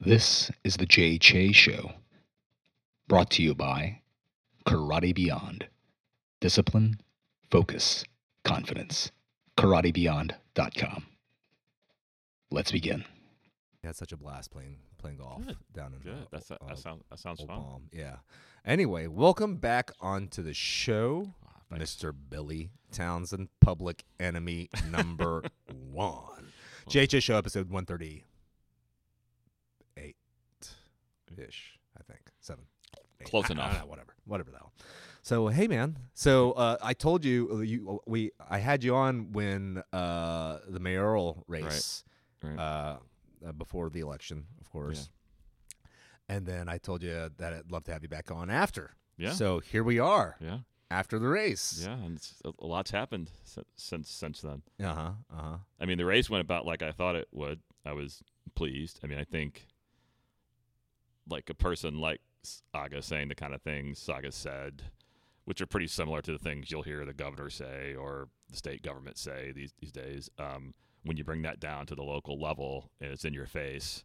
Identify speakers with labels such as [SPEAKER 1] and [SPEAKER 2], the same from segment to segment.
[SPEAKER 1] This is the JJ Show, brought to you by Karate Beyond. Discipline, focus, confidence. KarateBeyond.com. Let's begin.
[SPEAKER 2] I had such a blast playing playing golf
[SPEAKER 3] good,
[SPEAKER 2] down in
[SPEAKER 3] good.
[SPEAKER 2] Uh,
[SPEAKER 3] That's a, that,
[SPEAKER 2] uh,
[SPEAKER 3] sound, that sounds fun.
[SPEAKER 2] Palm. Yeah. Anyway, welcome back onto the show,
[SPEAKER 3] ah, oh,
[SPEAKER 2] Mr. Billy Townsend, public enemy number one. JJ Show episode 130. Ish, I think seven. eight.
[SPEAKER 3] Close
[SPEAKER 2] I- I don't
[SPEAKER 3] enough.
[SPEAKER 2] know, whatever, whatever the hell. So hey, man. So uh, I told you uh, you we I had you on when uh, the mayoral race
[SPEAKER 3] Right.
[SPEAKER 2] uh, uh, before the election, of course. And then I told you that I'd love to have you back on after.
[SPEAKER 3] Yeah.
[SPEAKER 2] So here we are
[SPEAKER 3] yeah.
[SPEAKER 2] after the race.
[SPEAKER 3] Yeah. And it's, a, a lot's happened since, since since then.
[SPEAKER 2] Uh huh. Uh huh.
[SPEAKER 3] I mean, the race went about like I thought it would. I was pleased. I mean, I think like a person like Saga saying the kind of things Saga said, which are pretty similar to the things you'll hear the governor say or the state government say these these days. Um, when you bring that down to the local level and it's in your face,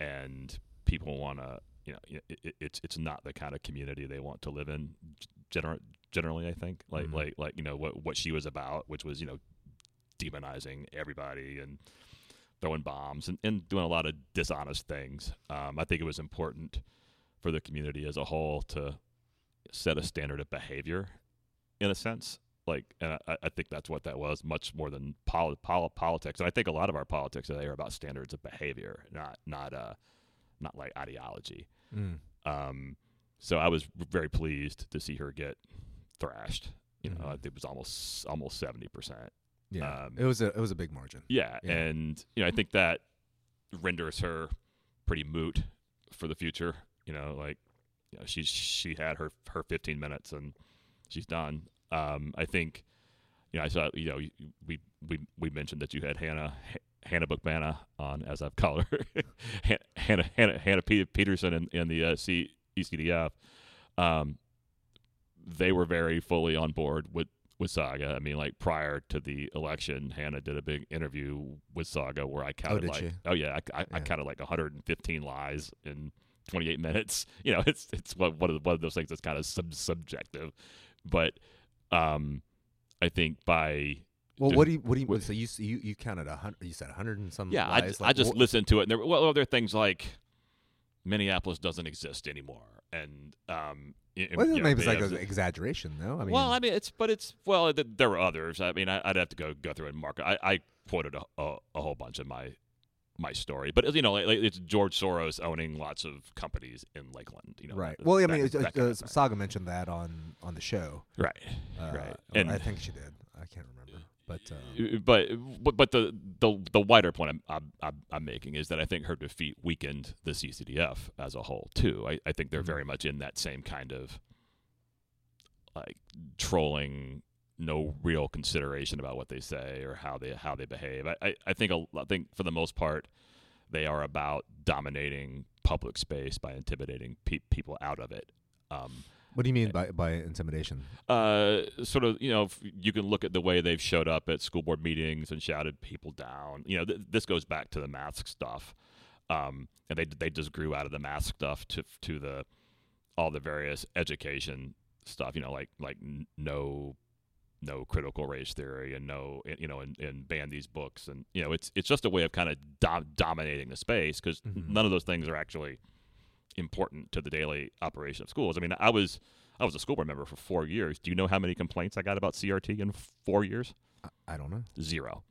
[SPEAKER 3] and people want to, you know, it, it, it's it's not the kind of community they want to live in. Gener- generally, I think like
[SPEAKER 2] Mhm.
[SPEAKER 3] like like you know what what she was about, which was you know demonizing everybody and throwing bombs and, and doing a lot of dishonest things. Um, I think it was important for the community as a whole to set a standard of behavior, in a sense. Like, and I, I think that's what that was, much more than poli- poli- politics. And I think a lot of our politics today are about standards of behavior, not not uh, not like ideology.
[SPEAKER 2] Mm.
[SPEAKER 3] Um, so I was very pleased to see her get thrashed. You know,
[SPEAKER 2] Mhm.
[SPEAKER 3] it was almost almost seventy percent.
[SPEAKER 2] Yeah.
[SPEAKER 3] Um,
[SPEAKER 2] it was a it was a big margin.
[SPEAKER 3] Yeah,
[SPEAKER 2] Yeah.
[SPEAKER 3] and you know, I think that renders her pretty moot for the future. You know, like you know, she's she had her her 15 minutes and she's done. Um, I think you know, I saw you know we we we mentioned that you had Hannah Hannah Bookmana on as I've called her Han- Hannah Hannah Hannah Pe- Peterson in, in the uh, C, ECDF. Um, they were very fully on board with with Saga. I mean, like prior to the election, Hannah did a big interview with Saga where I counted
[SPEAKER 2] did
[SPEAKER 3] like,
[SPEAKER 2] she?
[SPEAKER 3] oh yeah, I, I, I counted like 115 lies in 28 minutes. You know, it's it's one of the, one of those things that's kind of sub- subjective, but um, I think by
[SPEAKER 2] Well, what do you what do you
[SPEAKER 3] what-
[SPEAKER 2] so you you you counted a hundred? You said a hundred and some.
[SPEAKER 3] yeah, I,
[SPEAKER 2] lies,
[SPEAKER 3] I
[SPEAKER 2] like,
[SPEAKER 3] just
[SPEAKER 2] wh-
[SPEAKER 3] listened to it, and there well, there are things like Minneapolis doesn't exist anymore, and um, y-
[SPEAKER 2] Well, maybe it's like an exaggeration, though. I mean,
[SPEAKER 3] well, I mean, it's but it's well, th- there were others. I mean, I, I'd have to go go through and mark. I, I quoted a, a, a whole bunch of my my story, but you know, like, like, it's George Soros owning lots of companies in Lakeland. You know,
[SPEAKER 2] right.
[SPEAKER 3] that-
[SPEAKER 2] Well, I mean,
[SPEAKER 3] that
[SPEAKER 2] uh, uh. Saga mentioned that on on the show.
[SPEAKER 3] right,
[SPEAKER 2] Uh,
[SPEAKER 3] right, and
[SPEAKER 2] I think she did. I can't remember, but uh,
[SPEAKER 3] Uh, but but but the the the wider point I'm, I'm I'm making is that I think her defeat weakened the CCDF as a whole too. I, I think they're
[SPEAKER 2] Mhm.
[SPEAKER 3] very much in that same kind of like trolling, no real consideration about what they say or how they how they behave. I I, I think a, I think for the most part they are about dominating public space by intimidating pe- people out of it. Um,
[SPEAKER 2] what do you mean by by intimidation?
[SPEAKER 3] uh, sort of, you know, if you can look at the way they've showed up at school board meetings and shouted people down. You know, th- this goes back to the mask stuff, um, and they they just grew out of the mask stuff to to the all the various education stuff. You know, like like no no critical race theory and no you know and, and ban these books and you know it's it's just a way of kind of dom- dominating the space because
[SPEAKER 2] Mhm.
[SPEAKER 3] none of those things are actually important to the daily operation of schools. I mean, I was I was a school board member for four years. Do you know how many complaints I got about CRT in four years?
[SPEAKER 2] I, don't know.
[SPEAKER 3] Zero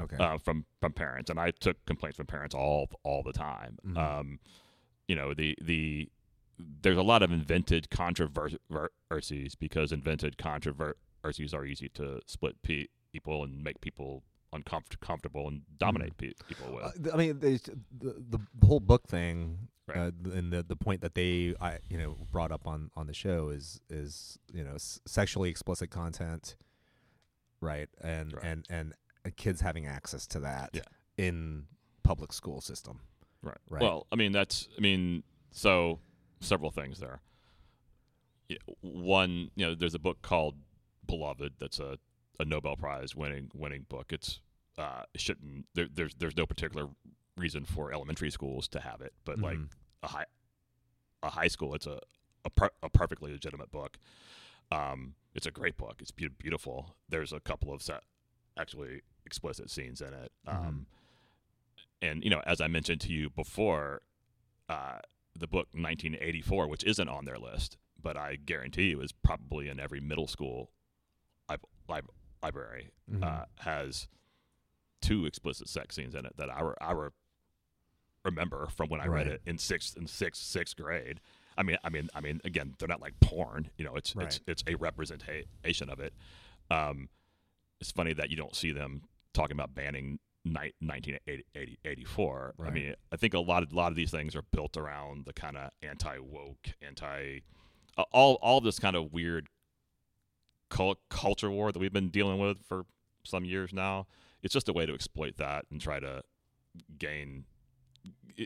[SPEAKER 2] Okay.
[SPEAKER 3] uh, from from parents, and I took complaints from parents all all the time.
[SPEAKER 2] Mhm.
[SPEAKER 3] Um, you know, the the there's a lot of invented controversies because invented controversies are easy to split pe- people and make people uncomfortable and dominate pe- people with.
[SPEAKER 2] Uh, I mean, the, the the whole book thing,
[SPEAKER 3] Right.
[SPEAKER 2] uh, and the the point that they, I you know, brought up on on the show is is you know s- sexually explicit content, right? And
[SPEAKER 3] Right.
[SPEAKER 2] and and uh, kids having access to that
[SPEAKER 3] Yeah.
[SPEAKER 2] in public school system.
[SPEAKER 3] Right.
[SPEAKER 2] Right.
[SPEAKER 3] Well, I mean, that's, I mean, so several things there. One, you know, there's a book called Beloved that's a, a Nobel Prize winning winning book. It's uh, shouldn't there, there's there's no particular reason for elementary schools to have it, but like
[SPEAKER 2] Mhm.
[SPEAKER 3] a high a high school, it's a a, per, a perfectly legitimate book. Um, it's a great book. It's be- beautiful. There's a couple of set, actually explicit scenes in it. Um, and you know, as I mentioned to you before, uh, the book 1984, which isn't on their list, but I guarantee you is probably in every middle school lib- library,
[SPEAKER 2] Mhm.
[SPEAKER 3] uh, has two explicit sex scenes in it that I, re- I re- remember from when I read it in sixth in sixth sixth grade. I mean, I mean, I mean, again, they're not like porn. You know, it's it's
[SPEAKER 2] Right.
[SPEAKER 3] it's a representation of it. Um, it's funny that you don't see them talking about banning ni- 1984. I mean, I think a lot of a lot of these things are built around the kind of anti woke, anti uh, all all this kind of weird cul- culture war that we've been dealing with for some years now. It's just a way to exploit that and try to gain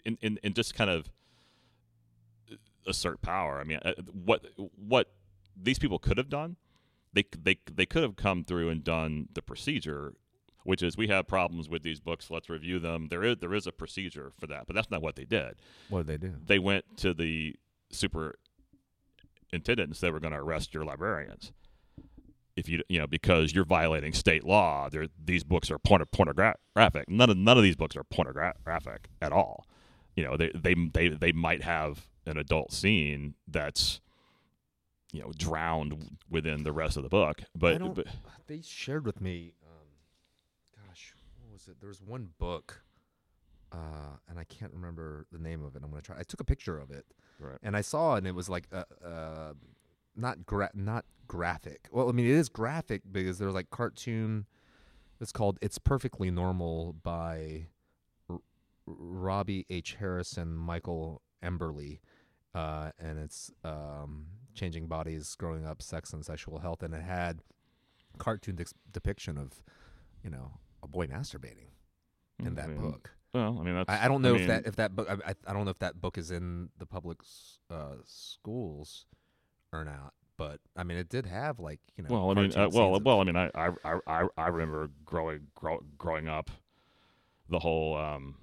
[SPEAKER 3] and and, and just kind of assert power. I mean, uh, what what these people could have done, they they they could have come through and done the procedure, which is we have problems with these books. Let's review them. There is there is a procedure for that, but that's not what they did.
[SPEAKER 2] What did they do?
[SPEAKER 3] They went to the superintendent and said we're going to arrest your librarians. If you you know because you're violating state law, there these books are porn- pornographic. None of none of these books are pornographic at all. You know they they they they might have an adult scene that's you know drowned within the rest of the book, but, but
[SPEAKER 2] They shared with me. Um, gosh, what was it? There was one book, uh, and I can't remember the name of it. I'm gonna try. I took a picture of it,
[SPEAKER 3] Right.
[SPEAKER 2] and I saw, it and it was like, uh, uh, not gra- not graphic. Well, I mean, it is graphic because there's like cartoon. It's called "It's Perfectly Normal" by R- Robbie H. Harrison, Michael Emberley, uh, and it's um, changing bodies, growing up, sex and sexual health, and it had cartoon dex depiction of, you know, a boy masturbating in that
[SPEAKER 3] I mean,
[SPEAKER 2] book.
[SPEAKER 3] Well, I mean that's
[SPEAKER 2] I, I don't know if
[SPEAKER 3] mean,
[SPEAKER 2] that if that book I, I I don't know if that book is in the public uh, schools or not. But I mean, it did have like you know.
[SPEAKER 3] Well, I mean, uh, well,
[SPEAKER 2] of-
[SPEAKER 3] well, I mean, I, I, I, I- remember growing, grow, growing up, the whole um,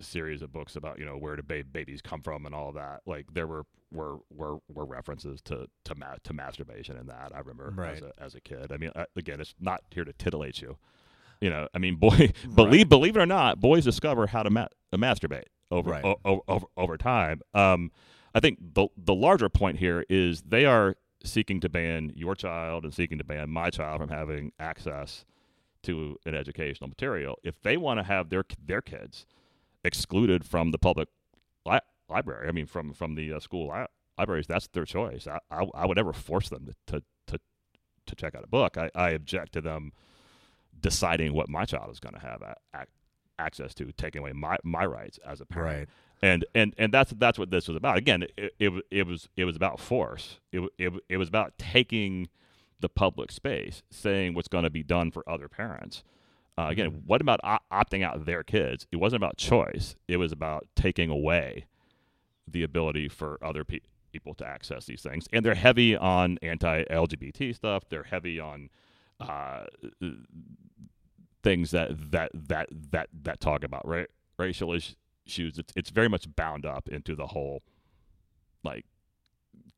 [SPEAKER 3] series of books about you know where do ba- babies come from and all that. Like there were were were, were references to to ma- to masturbation in that. I remember as a as a kid. I mean, uh, again, it's not here to titillate you. You know, I mean, boy, believe believe it or not, boys discover how to ma- masturbate over
[SPEAKER 2] Right.
[SPEAKER 3] o- o- over over time. Um, I think the the larger point here is they are seeking to ban your child and seeking to ban my child from having access to an educational material. If they want to have their their kids excluded from the public li- library, I mean, from from the uh, school li- libraries, that's their choice. I, I, I would never force them to, to to to check out a book. I, I object to them deciding what my child is going to have a, a, access to, taking away my, my rights as a parent
[SPEAKER 2] right,
[SPEAKER 3] and and and that's that's what this was about. Again, it it, it was it was about force. It, it it was about taking the public space, saying what's going to be done for other parents. Uh, again,
[SPEAKER 2] Mhm.
[SPEAKER 3] what about op- opting out their kids? It wasn't about choice. It was about taking away the ability for other pe- people to access these things. And they're heavy on anti-LGBT stuff. They're heavy on uh, things that that that that that talk about ra- racial is- issues. It's it's very much bound up into the whole like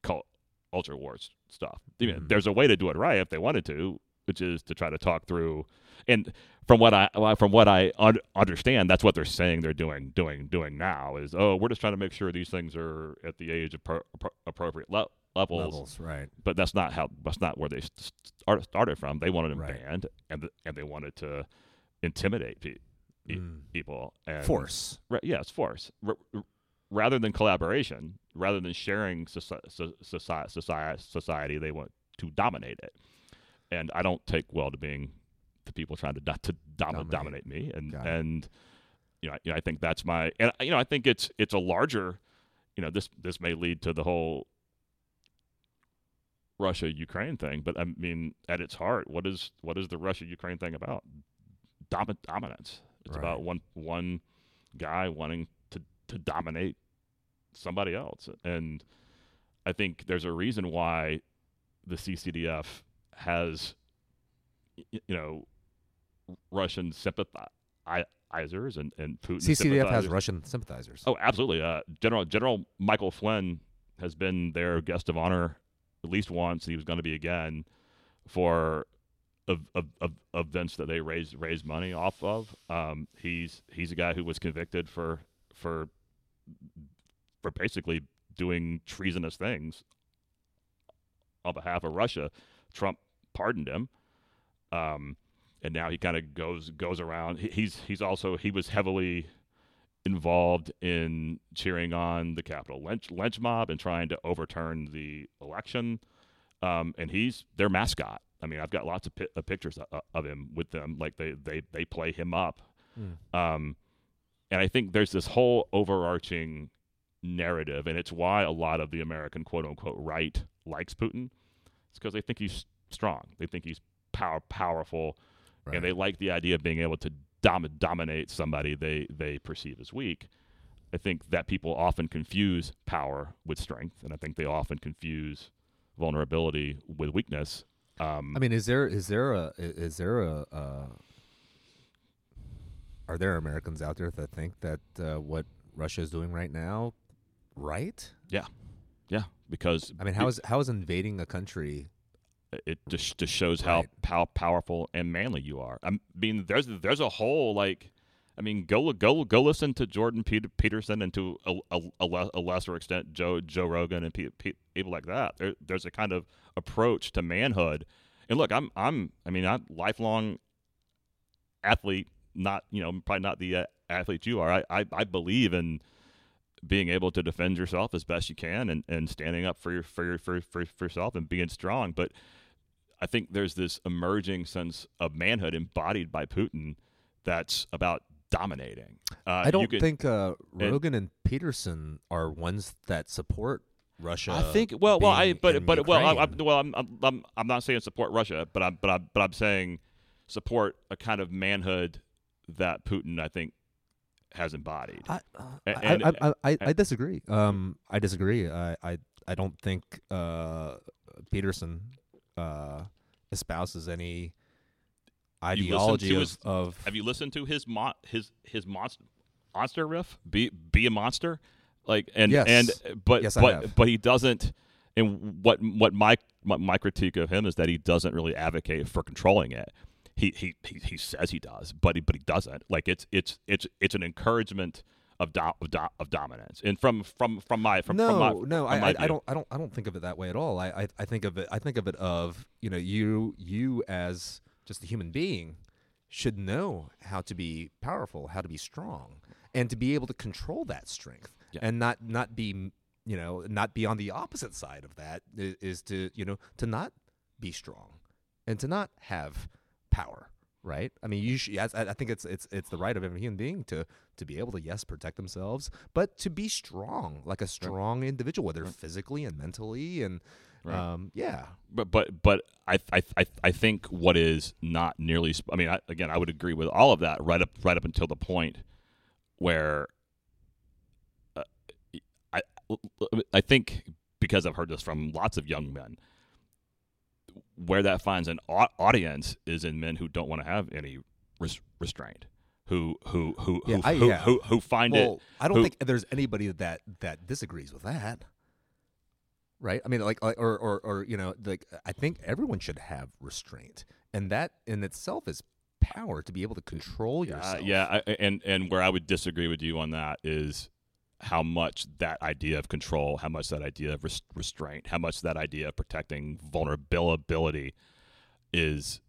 [SPEAKER 3] cul- culture wars stuff. I mean,
[SPEAKER 2] Mhm.
[SPEAKER 3] There's a way to do it right if they wanted to, which is to try to talk through. And from what I from what I un- understand, that's what they're saying they're doing doing doing now is oh we're just trying to make sure these things are at the age appro- appro- appropriate le- levels
[SPEAKER 2] levels, right,
[SPEAKER 3] but that's not how that's not where they st- started from. They wanted them
[SPEAKER 2] Right.
[SPEAKER 3] banned, and th- and they wanted to intimidate e-
[SPEAKER 2] Mm.
[SPEAKER 3] people. And
[SPEAKER 2] force,
[SPEAKER 3] Ra- yeah, force. R- r- rather than collaboration, rather than sharing soci- so- society, society, they want to dominate it. And I don't take well to being the people trying to do- to dom-
[SPEAKER 2] Dominate.
[SPEAKER 3] dominate me. And
[SPEAKER 2] Got it.
[SPEAKER 3] and you know, I- you know, I think that's my and you know, I think it's it's a larger, you know, this this may lead to the whole Russia Ukraine thing, but I mean, at its heart, what is what is the Russia Ukraine thing about? Domin- dominance. It's
[SPEAKER 2] Right.
[SPEAKER 3] about one one guy wanting to to dominate somebody else, and I think there's a reason why the CCDF has, you know, Russian sympathizers and and Putin
[SPEAKER 2] CCDF has. Russian sympathizers.
[SPEAKER 3] Oh, absolutely. Uh, General General Michael Flynn has been their guest of honor at least once. He was going to be again for of, of, of events that they raise raise money off of. Um, he's he's a guy who was convicted for for for basically doing treasonous things on behalf of Russia. Trump pardoned him. Um, and now he kind of goes goes around. He, he's he's also he was heavily involved in cheering on the Capitol lynch, lynch mob and trying to overturn the election. Um, and he's their mascot. I mean, I've got lots of, pi- of pictures of, of him with them. Like they they they play him up.
[SPEAKER 2] Mm.
[SPEAKER 3] Um, and I think there's this whole overarching narrative, and it's why a lot of the American quote unquote right likes Putin. It's because they think he's strong. They think he's power powerful
[SPEAKER 2] Right.
[SPEAKER 3] and they like the idea of being able to dom- dominate somebody they they perceive as weak. I think that people often confuse power with strength, and I think they often confuse vulnerability with weakness. Um,
[SPEAKER 2] I mean, is there is there a is there a uh, are there Americans out there that think that uh, what Russia is doing right now right?
[SPEAKER 3] yeah, yeah. because
[SPEAKER 2] I mean, how is how is invading a country?
[SPEAKER 3] it, just just shows how
[SPEAKER 2] Right.
[SPEAKER 3] how powerful and manly you are. I mean, there's there's a whole like. I mean, go go go listen to Jordan Peterson and to a, a, a, lesser extent Joe Joe Rogan and pe- pe- people like that. There, there's a kind of approach to manhood. And look, I'm I'm I mean, I'm lifelong athlete, not you know probably not the uh, athlete you are. I, I I believe in being able to defend yourself as best you can and, and standing up for your for your for, for, for yourself and being strong. But I think there's this emerging sense of manhood embodied by Putin that's about dominating. Uh,
[SPEAKER 2] I don't
[SPEAKER 3] can-
[SPEAKER 2] think uh,
[SPEAKER 3] and-
[SPEAKER 2] Rogan and Peterson are ones that support Russia.
[SPEAKER 3] I think well, well, I
[SPEAKER 2] being
[SPEAKER 3] but
[SPEAKER 2] in
[SPEAKER 3] but well, I, I, well, I'm, I'm I'm I'm not saying support Russia, but I'm but I'm but I'm saying support a kind of manhood that Putin I think has embodied.
[SPEAKER 2] I, uh,
[SPEAKER 3] and-
[SPEAKER 2] I, I, I, I disagree. Um, I disagree. I, I, I don't think uh, Peterson uh, espouses any ideology
[SPEAKER 3] to
[SPEAKER 2] of,
[SPEAKER 3] his-
[SPEAKER 2] of
[SPEAKER 3] Have you listened to his mon- his his monster monster riff? Be be a monster, like and
[SPEAKER 2] Yes.
[SPEAKER 3] and but
[SPEAKER 2] Yes,
[SPEAKER 3] but but he doesn't. And what what my my critique of him is that he doesn't really advocate for controlling it. He he he, he says he does, but he but he doesn't. Like it's it's it's it's an encouragement of do, of, do, of dominance. And from from from my from
[SPEAKER 2] no,
[SPEAKER 3] from my,
[SPEAKER 2] no,
[SPEAKER 3] from
[SPEAKER 2] I, I, I don't, I don't, I don't think of it that way at all. I, I, I think of it, I think of it of you know, you, you as just a human being should know how to be powerful, how to be strong, and to be able to control that strength,
[SPEAKER 3] Yeah.
[SPEAKER 2] and not, not be, you know, not be on the opposite side of that is, is to, you know, to not be strong and to not have power. Right. I mean, you should, I, I think it's it's it's the right of every human being to to be able to yes protect themselves, but to be strong, like a strong individual, whether physically and mentally, and
[SPEAKER 3] Right.
[SPEAKER 2] um, yeah,
[SPEAKER 3] but but but I I I I think what is not nearly. sp- I mean, I, again, I would agree with all of that right up right up until the point where I think because I've heard this from lots of young men, where that finds an audience is in men who don't want to have any res- restraint, who who who
[SPEAKER 2] Yeah,
[SPEAKER 3] who,
[SPEAKER 2] I-
[SPEAKER 3] who,
[SPEAKER 2] yeah.
[SPEAKER 3] who who find it
[SPEAKER 2] I don't
[SPEAKER 3] who-
[SPEAKER 2] think there's anybody that that disagrees with that. Right? I mean, like, or, or, or, you know, like, I think everyone should have restraint, and that in itself is power to be able to control
[SPEAKER 3] Uh,
[SPEAKER 2] yourself.
[SPEAKER 3] yeah, I, and and where I would disagree with you on that is how much that idea of control, how much that idea of res- restraint, how much that idea of protecting vulnerability is,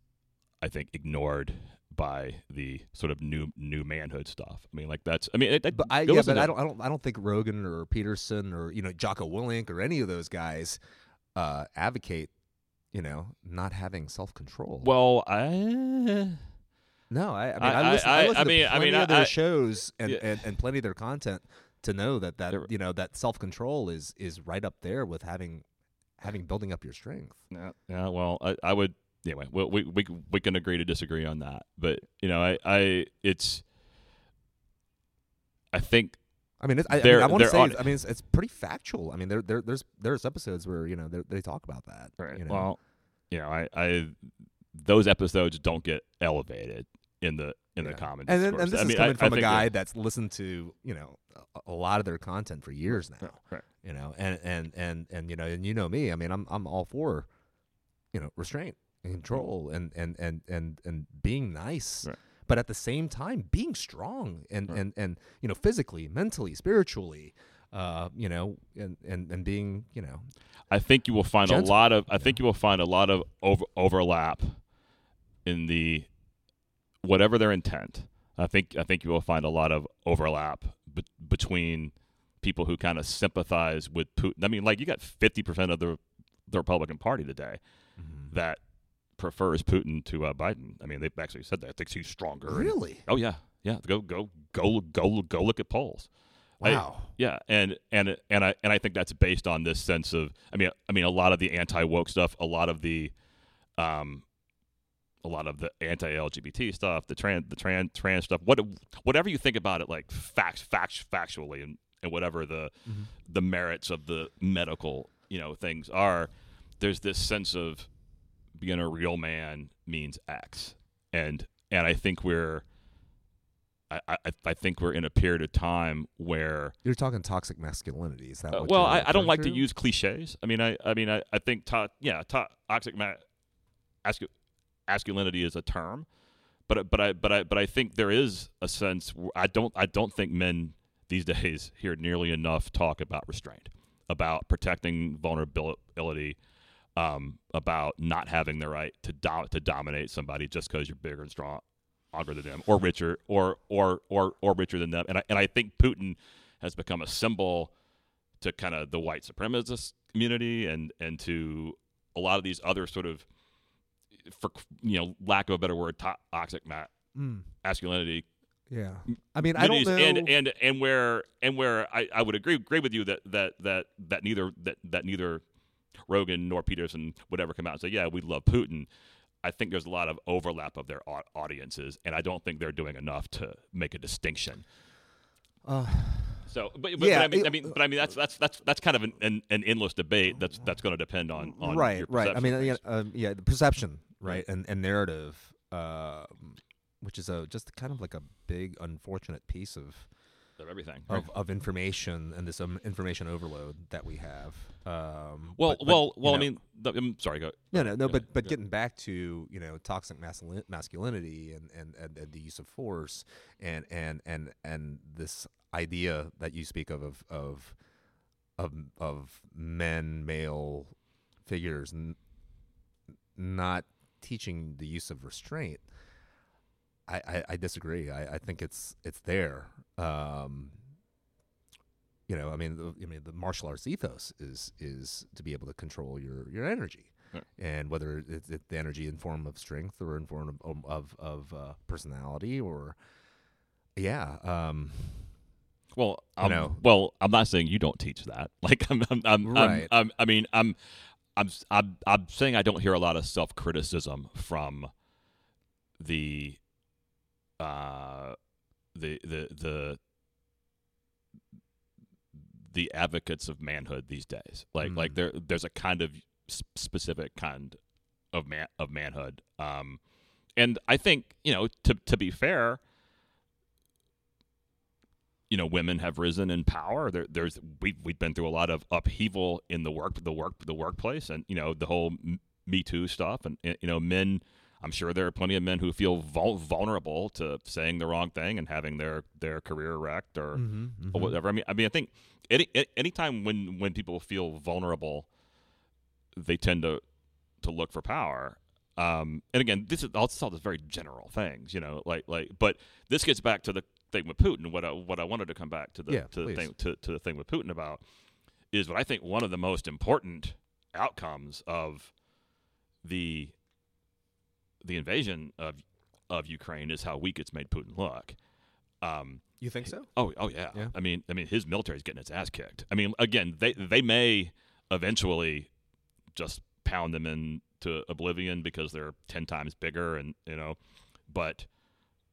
[SPEAKER 3] I think, ignored by the sort of new new manhood stuff. I mean, like that's. I mean, it, it-
[SPEAKER 2] But I, yeah, but I don't, I don't, I don't think Rogan or Peterson or you know Jocko Willink or any of those guys uh, advocate, you know, not having self control.
[SPEAKER 3] Well, I.
[SPEAKER 2] no, I, I mean,
[SPEAKER 3] I-
[SPEAKER 2] I, listen, I,
[SPEAKER 3] I-
[SPEAKER 2] listen
[SPEAKER 3] I
[SPEAKER 2] to
[SPEAKER 3] mean- I
[SPEAKER 2] plenty
[SPEAKER 3] mean,
[SPEAKER 2] of their
[SPEAKER 3] I-
[SPEAKER 2] shows and,
[SPEAKER 3] Yeah.
[SPEAKER 2] and, and plenty of their content to know that that
[SPEAKER 3] There-
[SPEAKER 2] you know that self control is is right up there with having having building up your strength.
[SPEAKER 3] Yeah, yeah. Well, I, I would anyway. Well, we we we can agree to disagree on that, but you know, I I it's. I think
[SPEAKER 2] I mean, it's, I, I, mean, I want to say,
[SPEAKER 3] are-
[SPEAKER 2] I mean, it's, it's pretty factual. I mean, there, there, there's, there's episodes where you know they they talk about that.
[SPEAKER 3] Right.
[SPEAKER 2] You know?
[SPEAKER 3] Well, you know, I, I those episodes don't get elevated. In the in
[SPEAKER 2] Yeah.
[SPEAKER 3] the common
[SPEAKER 2] and then, and this
[SPEAKER 3] I
[SPEAKER 2] is
[SPEAKER 3] mean,
[SPEAKER 2] coming
[SPEAKER 3] I,
[SPEAKER 2] from
[SPEAKER 3] I
[SPEAKER 2] a guy
[SPEAKER 3] that-
[SPEAKER 2] that's listened to you know a, a lot of their content for years now.
[SPEAKER 3] right.
[SPEAKER 2] You know, and and and and you know, and you know me. I mean, I'm I'm all for you know restraint and control and and and and and being nice.
[SPEAKER 3] Right.
[SPEAKER 2] But at the same time, being strong and,
[SPEAKER 3] Right.
[SPEAKER 2] and, and you know physically, mentally, spiritually, uh, you know, and, and, and being you know
[SPEAKER 3] I think you will find
[SPEAKER 2] Gentle,
[SPEAKER 3] a lot of. I think you will find a lot of over, overlap in the whatever their intent. I think I think you will find a lot of overlap be- between people who kind of sympathize with Putin. I mean, like you got fifty percent of the the Republican Party today that prefers Putin to uh, Biden. I mean, they've actually said that. Thinks he's stronger. and-
[SPEAKER 2] really
[SPEAKER 3] oh yeah, yeah. Go go go go go look at polls. I-
[SPEAKER 2] wow.
[SPEAKER 3] Yeah, and and and I and I think that's based on this sense of I mean I mean a lot of the anti woke stuff, a lot of the um a lot of the anti LGBT stuff, the trans the trans trans stuff, what whatever you think about it like facts facts factually and, and whatever the
[SPEAKER 2] Mhm.
[SPEAKER 3] the merits of the medical, you know, things are, there's this sense of being a real man means X. And and I think we're I, I, I think we're in a period of time where
[SPEAKER 2] You're talking toxic masculinity. Is that
[SPEAKER 3] uh, well, I, I don't like to use cliches. I mean, I, I mean, I, I think to, yeah, to, toxic ma- masculinity is a term, but but I but I but I think there is a sense. I don't I don't think men these days hear nearly enough talk about restraint, about protecting vulnerability, um, about not having the right to do- to dominate somebody just because you're bigger and strong, stronger than them, or richer, or or or or richer than them. And I and I think Putin has become a symbol to kind of the white supremacist community and and to a lot of these other sort of for you know lack of a better word toxic ma-
[SPEAKER 2] Mm,
[SPEAKER 3] masculinity
[SPEAKER 2] yeah. I mean, I don't know.
[SPEAKER 3] and and and where and where I, I would agree agree with you that that that that neither that that neither Rogan nor Peterson would ever come out and say yeah we love Putin. I think there's a lot of overlap of their audiences, and I don't think they're doing enough to make a distinction.
[SPEAKER 2] uh,
[SPEAKER 3] So, but, but,
[SPEAKER 2] Yeah,
[SPEAKER 3] but I mean,
[SPEAKER 2] it-
[SPEAKER 3] I mean, but I mean, that's that's that's that's kind of an, an, an endless debate. That's that's going to depend on, on
[SPEAKER 2] right, right. I mean, yeah, um, yeah, the perception, right, and and narrative, um, which is a just kind of like a big unfortunate piece of
[SPEAKER 3] of everything.
[SPEAKER 2] of, of information and this um, information overload that we have. Um,
[SPEAKER 3] Well,
[SPEAKER 2] but- but,
[SPEAKER 3] well, well. I mean, the, I'm sorry. Go.
[SPEAKER 2] No, no, no. But but
[SPEAKER 3] yeah.
[SPEAKER 2] getting back to you know toxic masculinity and, and, and, and the use of force and and and and this idea that you speak of of of of, of men male figures n- not teaching the use of restraint. I, I, I disagree. I, I think it's it's there. Um, you know, I mean, the, I mean, the martial arts ethos is is to be able to control your your energy,
[SPEAKER 3] Right.
[SPEAKER 2] and whether it's, it's the energy in form of strength or in form of of, of uh, personality or yeah, um,
[SPEAKER 3] Well,
[SPEAKER 2] You
[SPEAKER 3] I'm,
[SPEAKER 2] know.
[SPEAKER 3] well, I'm not saying you don't teach that. Like, I'm, I'm, I'm,
[SPEAKER 2] Right.
[SPEAKER 3] I'm, I'm I mean, I'm, I'm, I'm, I'm saying I don't hear a lot of self criticism from the, uh, the, the, the, the advocates of manhood these days. Like, like
[SPEAKER 2] Mm.
[SPEAKER 3] there, there's a kind of specific kind of man of manhood. Um, and I think you know, to to be fair, you know women have risen in power. There, there's we've we've been through a lot of upheaval in the work the work the workplace and you know the whole me too stuff. And you know men i'm sure there are plenty of men who feel vul- vulnerable to saying the wrong thing and having their their career wrecked or,
[SPEAKER 2] Mm-hmm.
[SPEAKER 3] or whatever. I mean i mean i think any anytime when when people feel vulnerable they tend to to look for power. Um and again this is all, this is all just very general things you know like like but this gets back to the thing with Putin. What I what I wanted to come back to the
[SPEAKER 2] Yeah,
[SPEAKER 3] to the thing to, to the thing with Putin about is what I think one of the most important outcomes of the the invasion of of Ukraine is how weak it's made Putin look. Um,
[SPEAKER 2] You think so?
[SPEAKER 3] Oh, oh yeah.
[SPEAKER 2] Yeah.
[SPEAKER 3] I mean, I mean, his military's getting its ass kicked. I mean, again, they they may eventually just pound them into oblivion because they're ten times bigger, and you know, but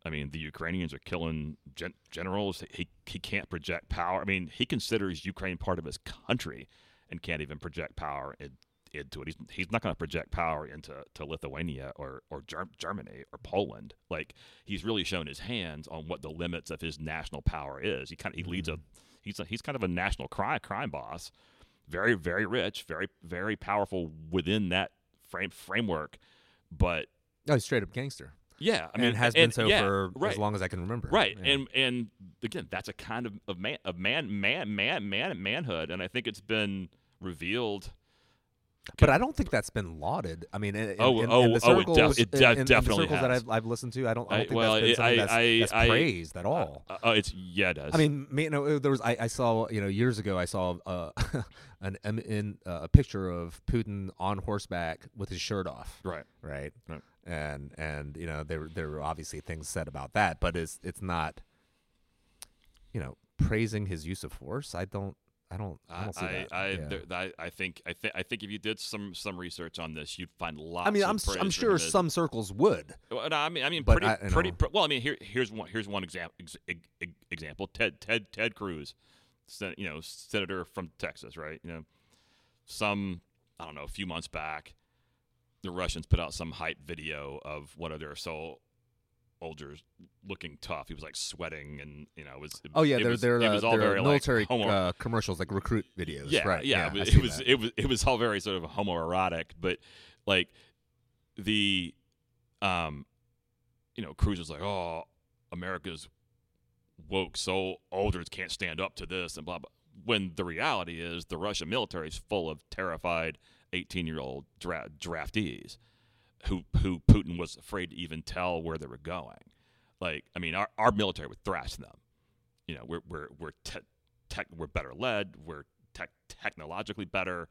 [SPEAKER 3] I mean, the Ukrainians are killing gen- generals. He he can't project power. I mean, he considers Ukraine part of his country and can't even project power in, into it. He's he's not going to project power into to Lithuania or or Ger- Germany or Poland. Like he's really shown his hands on what the limits of his national power is. He kind of he leads a mm-hmm. he's a, he's kind of a national crime crime boss. Very very rich, very very powerful within that frame framework. But
[SPEAKER 2] No, he's straight up gangster.
[SPEAKER 3] Yeah, I
[SPEAKER 2] I
[SPEAKER 3] mean,
[SPEAKER 2] mean, has been so
[SPEAKER 3] yeah,
[SPEAKER 2] for
[SPEAKER 3] right.
[SPEAKER 2] as long as I can remember.
[SPEAKER 3] Right.
[SPEAKER 2] Yeah.
[SPEAKER 3] And and again, that's a kind of, of man of man man man man manhood and I think it's been revealed
[SPEAKER 2] but I don't think that's been lauded. I mean, in, in-
[SPEAKER 3] Oh,
[SPEAKER 2] in,
[SPEAKER 3] oh,
[SPEAKER 2] in the
[SPEAKER 3] oh, it
[SPEAKER 2] circles,
[SPEAKER 3] def- it
[SPEAKER 2] in-
[SPEAKER 3] de-
[SPEAKER 2] in, in
[SPEAKER 3] definitely
[SPEAKER 2] the circles that. I've, I've listened to, I don't, I
[SPEAKER 3] I-
[SPEAKER 2] don't think
[SPEAKER 3] well,
[SPEAKER 2] that's been
[SPEAKER 3] it-
[SPEAKER 2] something
[SPEAKER 3] I-
[SPEAKER 2] that's,
[SPEAKER 3] I-
[SPEAKER 2] that's
[SPEAKER 3] I-
[SPEAKER 2] praised at all.
[SPEAKER 3] uh, oh it's yeah, it does.
[SPEAKER 2] I mean, me- you know, there was I, I saw you know years ago I saw uh, an in uh, a picture of Putin on horseback with his shirt off,
[SPEAKER 3] right.
[SPEAKER 2] right?
[SPEAKER 3] Right.
[SPEAKER 2] And and you know there there were obviously things said about that, but it's it's not, you know, praising his use of force. I don't I don't I
[SPEAKER 3] I
[SPEAKER 2] don't see
[SPEAKER 3] I
[SPEAKER 2] that.
[SPEAKER 3] I,
[SPEAKER 2] Yeah.
[SPEAKER 3] there- I I think I think I think if you did some some research on this, you'd find lots
[SPEAKER 2] I mean, I'm I'm sure some circles would.
[SPEAKER 3] Well, no, I mean, I mean,
[SPEAKER 2] But
[SPEAKER 3] pretty,
[SPEAKER 2] I-
[SPEAKER 3] pretty. pr- well, I mean, here, here's one. Here's one example. Ex, ex, ex- example. Ted, Ted, Ted Cruz, sen- you know, senator from Texas, right? You know, some I don't know, a few months back, the Russians put out some hype video of one of their soul soldiers looking tough. He was like sweating, and you know, it was.
[SPEAKER 2] Oh yeah, they're
[SPEAKER 3] was,
[SPEAKER 2] they're, uh,
[SPEAKER 3] all
[SPEAKER 2] they're
[SPEAKER 3] very
[SPEAKER 2] military
[SPEAKER 3] like,
[SPEAKER 2] uh, commercials like recruit videos.
[SPEAKER 3] yeah,
[SPEAKER 2] right?
[SPEAKER 3] yeah.
[SPEAKER 2] I
[SPEAKER 3] it was it was,
[SPEAKER 2] that.
[SPEAKER 3] it was it was all very sort of homoerotic, but like the um you know, Cruz was like, "Oh, America's woke so soldiers can't stand up to this and blah blah." When the reality is, the Russian military is full of terrified eighteen-year-old dra- draftees who who Putin was afraid to even tell where they were going. Like, I mean, our, our military would thrash them. You know, we're we're we're te- tech, we're better led, we're tech, technologically better,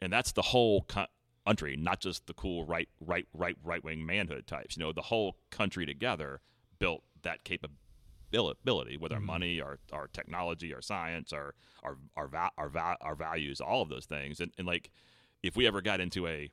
[SPEAKER 3] and that's the whole co- country, not just the cool right right right right wing manhood types. You know, the whole country together built that capability with our mm-hmm. money, our our technology, our science, our our our va- our, va- our values, all of those things. And, and like, if we ever got into a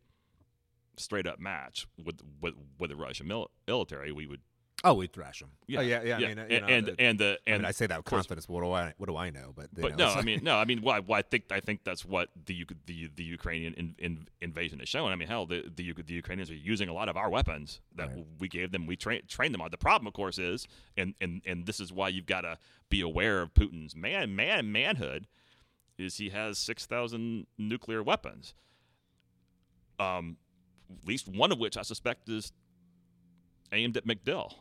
[SPEAKER 3] straight up match with with with the Russian mil- military, we would
[SPEAKER 2] oh, we thrash them.
[SPEAKER 3] yeah
[SPEAKER 2] oh, yeah, yeah. I mean, uh, you
[SPEAKER 3] and
[SPEAKER 2] know,
[SPEAKER 3] and,
[SPEAKER 2] the-
[SPEAKER 3] and the
[SPEAKER 2] I mean, I say that with confidence. But what do I what do I know? But
[SPEAKER 3] but
[SPEAKER 2] know,
[SPEAKER 3] no, I
[SPEAKER 2] like-
[SPEAKER 3] mean, no, I mean, well, I, well, I think I think that's what the the the Ukrainian in, in, invasion is showing. I mean, hell, the, the the Ukrainians are using a lot of our weapons that
[SPEAKER 2] Right.
[SPEAKER 3] we gave them. We train trained them on. The problem, of course, is and and and this is why you've got to be aware of Putin's man man manhood. Is he has six thousand nuclear weapons? Um, at least one of which I suspect is aimed at MacDill.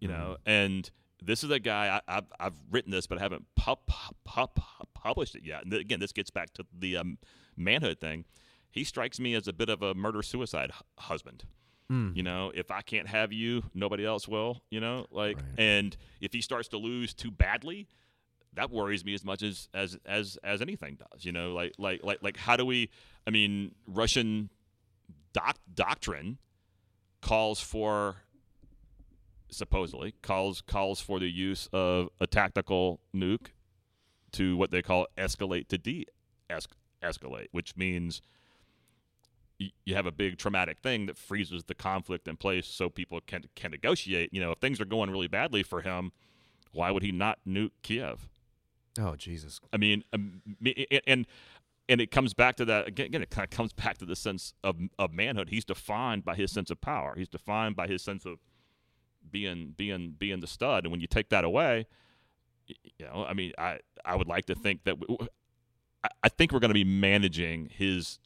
[SPEAKER 3] You know, and this is a guy I, I've I've written this, but I haven't pu- pu- pu- pu- published it yet. And th- again, this gets back to the um, manhood thing. He strikes me as a bit of a murder suicide hu- husband.
[SPEAKER 2] Hmm.
[SPEAKER 3] You know, if I can't have you, nobody else will. You know, like,
[SPEAKER 2] Right.
[SPEAKER 3] and if he starts to lose too badly, that worries me as much as as as as anything does. You know, like like like like how do we? I mean, Russian doc- doctrine calls for supposedly calls calls for the use of a tactical nuke to what they call escalate to de escalate, which means you have a big traumatic thing that freezes the conflict in place so people can can negotiate. You know, if things are going really badly for him, why would he not nuke Kiev?
[SPEAKER 2] oh Jesus.
[SPEAKER 3] I mean, um, and and it comes back to that again. Again, it kind of comes back to the sense of of manhood. He's defined by his sense of power. He's defined by his sense of being being being the stud. And when you take that away, you know, I mean, I I would like to think that we, I, I think we're going to be managing his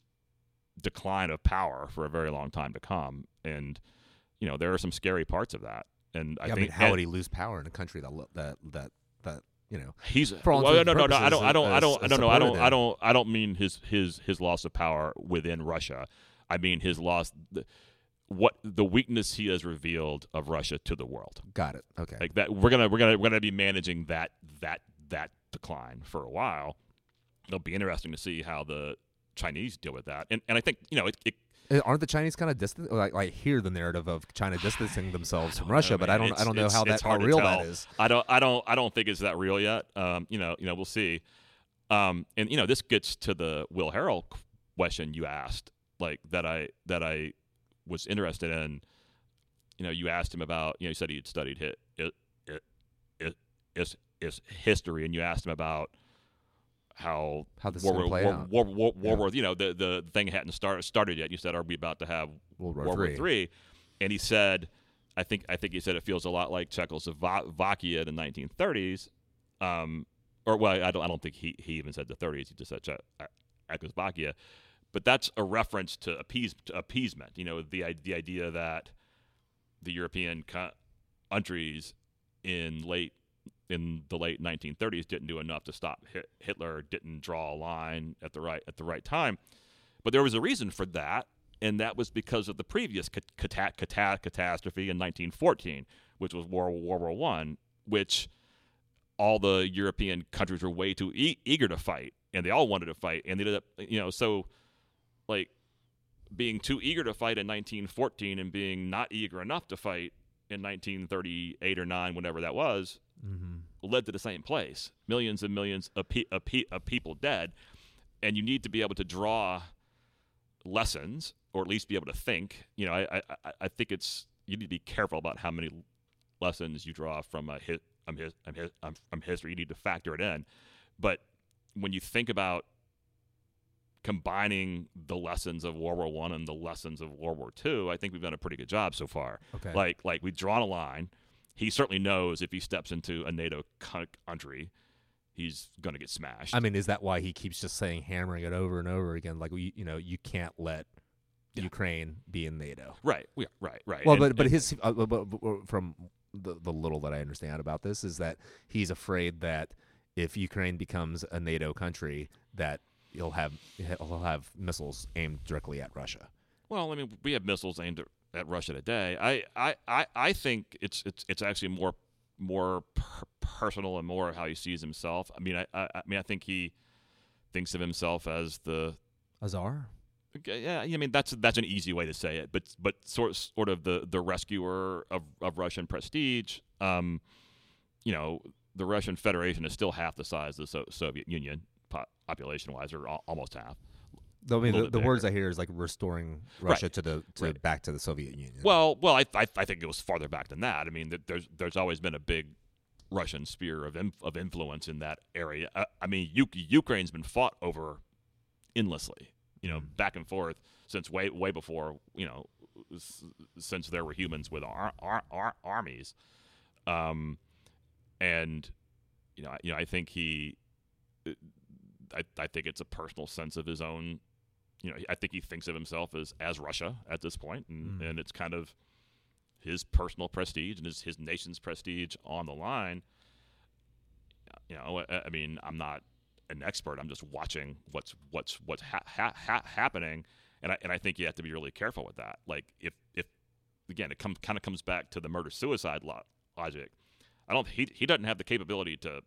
[SPEAKER 3] decline of power for a very long time to come. And you know, there are some scary parts of that. And I
[SPEAKER 2] Yeah, I,
[SPEAKER 3] think
[SPEAKER 2] mean, how
[SPEAKER 3] and-
[SPEAKER 2] would he lose power in a country that that that that you know?
[SPEAKER 3] He's
[SPEAKER 2] For all
[SPEAKER 3] well, no, no, no, no. I don't, I don't, I don't, I don't know. I don't, I don't, I don't mean his his his loss of power within Russia. I mean his loss, the, what the weakness he has revealed of Russia to the world.
[SPEAKER 2] Got it. Okay.
[SPEAKER 3] Like that, we're gonna, we're gonna, we're gonna be managing that that that decline for a while. It'll be interesting to see how the Chinese deal with that. And and I think you know it. it
[SPEAKER 2] Aren't the Chinese kind of distant? Like, I hear the narrative of China distancing themselves from Russia,
[SPEAKER 3] know,
[SPEAKER 2] but I don't. I don't know how
[SPEAKER 3] it's
[SPEAKER 2] that how real that is.
[SPEAKER 3] I don't, I don't, I don't think it's that real yet. Um, you know, you know, we'll see. Um, and you know, this gets to the Will Harrell question you asked, like that I that I was interested in. You know, you asked him about. You know, you said he had studied hit it, it, it, it's, it's history, and you asked him about how
[SPEAKER 4] How this gonna
[SPEAKER 3] War,
[SPEAKER 4] play
[SPEAKER 3] War,
[SPEAKER 4] out.
[SPEAKER 3] War, War,
[SPEAKER 4] Yeah.
[SPEAKER 3] World War, you know, the the thing hadn't started started yet. You said, "Are we about to have
[SPEAKER 4] World War
[SPEAKER 3] War
[SPEAKER 4] Three.
[SPEAKER 3] Three?" And he said, "I think I think he said it feels a lot like Czechoslovakia in the 1930s." Um, or well, I don't I don't think he, he even said the 30s. He just said Czech- Czechoslovakia, but that's a reference to appease to appeasement. You know, the the idea that the European co- countries in late in the late 1930s didn't do enough to stop Hitler, didn't draw a line at the right at the right time. But there was a reason for that, and that was because of the previous cat- cata- cata- catastrophe in 1914, which was World War War One, which all the European countries were way too e- eager to fight, and they all wanted to fight, and they ended up, you know, so like being too eager to fight in 1914 and being not eager enough to fight in 1938 or 9 whenever that was
[SPEAKER 4] Mm-hmm.
[SPEAKER 3] led to the same place millions and millions of, pe- of, pe- of people dead and you need to be able to draw lessons or at least be able to think you know i i, I think it's you need to be careful about how many lessons you draw from a hit um, his, um, his, um, from history you need to factor it in but when you think about combining the lessons of World War One and the lessons of World War Two, I think we've done a pretty good job so far.
[SPEAKER 4] Okay.
[SPEAKER 3] Like like we've drawn a line. He certainly knows if he steps into a NATO country, he's going to get smashed.
[SPEAKER 4] I mean, is that why he keeps just saying, hammering it over and over again? Like, we, you know, you can't let
[SPEAKER 3] Yeah.
[SPEAKER 4] Ukraine be in NATO.
[SPEAKER 3] right, yeah, right, right.
[SPEAKER 4] Well,
[SPEAKER 3] And-
[SPEAKER 4] but but
[SPEAKER 3] and-
[SPEAKER 4] his uh, but, but from the the little that I understand about this is that he's afraid that if Ukraine becomes a NATO country, that he'll have he'll have missiles aimed directly at Russia.
[SPEAKER 3] Well, I mean, we have missiles aimed at, at Russia today. I, I, I, I think it's it's it's actually more more per- personal and more how he sees himself. I mean, I, I, I mean, I think he thinks of himself as the czar. Yeah, I mean that's that's an easy way to say it, but but sort sort of the the rescuer of, of Russian prestige. Um, you know, the Russian Federation is still half the size of the so- Soviet Union population wise, or al- almost half.
[SPEAKER 4] I mean, the, the words I hear is like restoring Russia to the to
[SPEAKER 3] Right.
[SPEAKER 4] back to the Soviet Union.
[SPEAKER 3] Well, well, I, I I think it was farther back than that. I mean, there's there's always been a big Russian sphere of inf- of influence in that area. I, I mean, U- Ukraine's been fought over endlessly, you know, mm. back and forth since way way before you know, s- since there were humans with ar- ar- ar- armies, um, and you know, I, you know, I think he, uh, I I think it's a personal sense of his own. You know, I think he thinks of himself as as Russia at this point, and,
[SPEAKER 4] Mm.
[SPEAKER 3] and it's kind of his personal prestige and his his nation's prestige on the line. You know, I, I mean, I'm not an expert. I'm just watching what's what's what's ha- ha- ha- happening, and I and I think you have to be really careful with that. Like if if again, it comes kind of comes back to the murder suicide lo- logic. I don't. He he doesn't have the capability to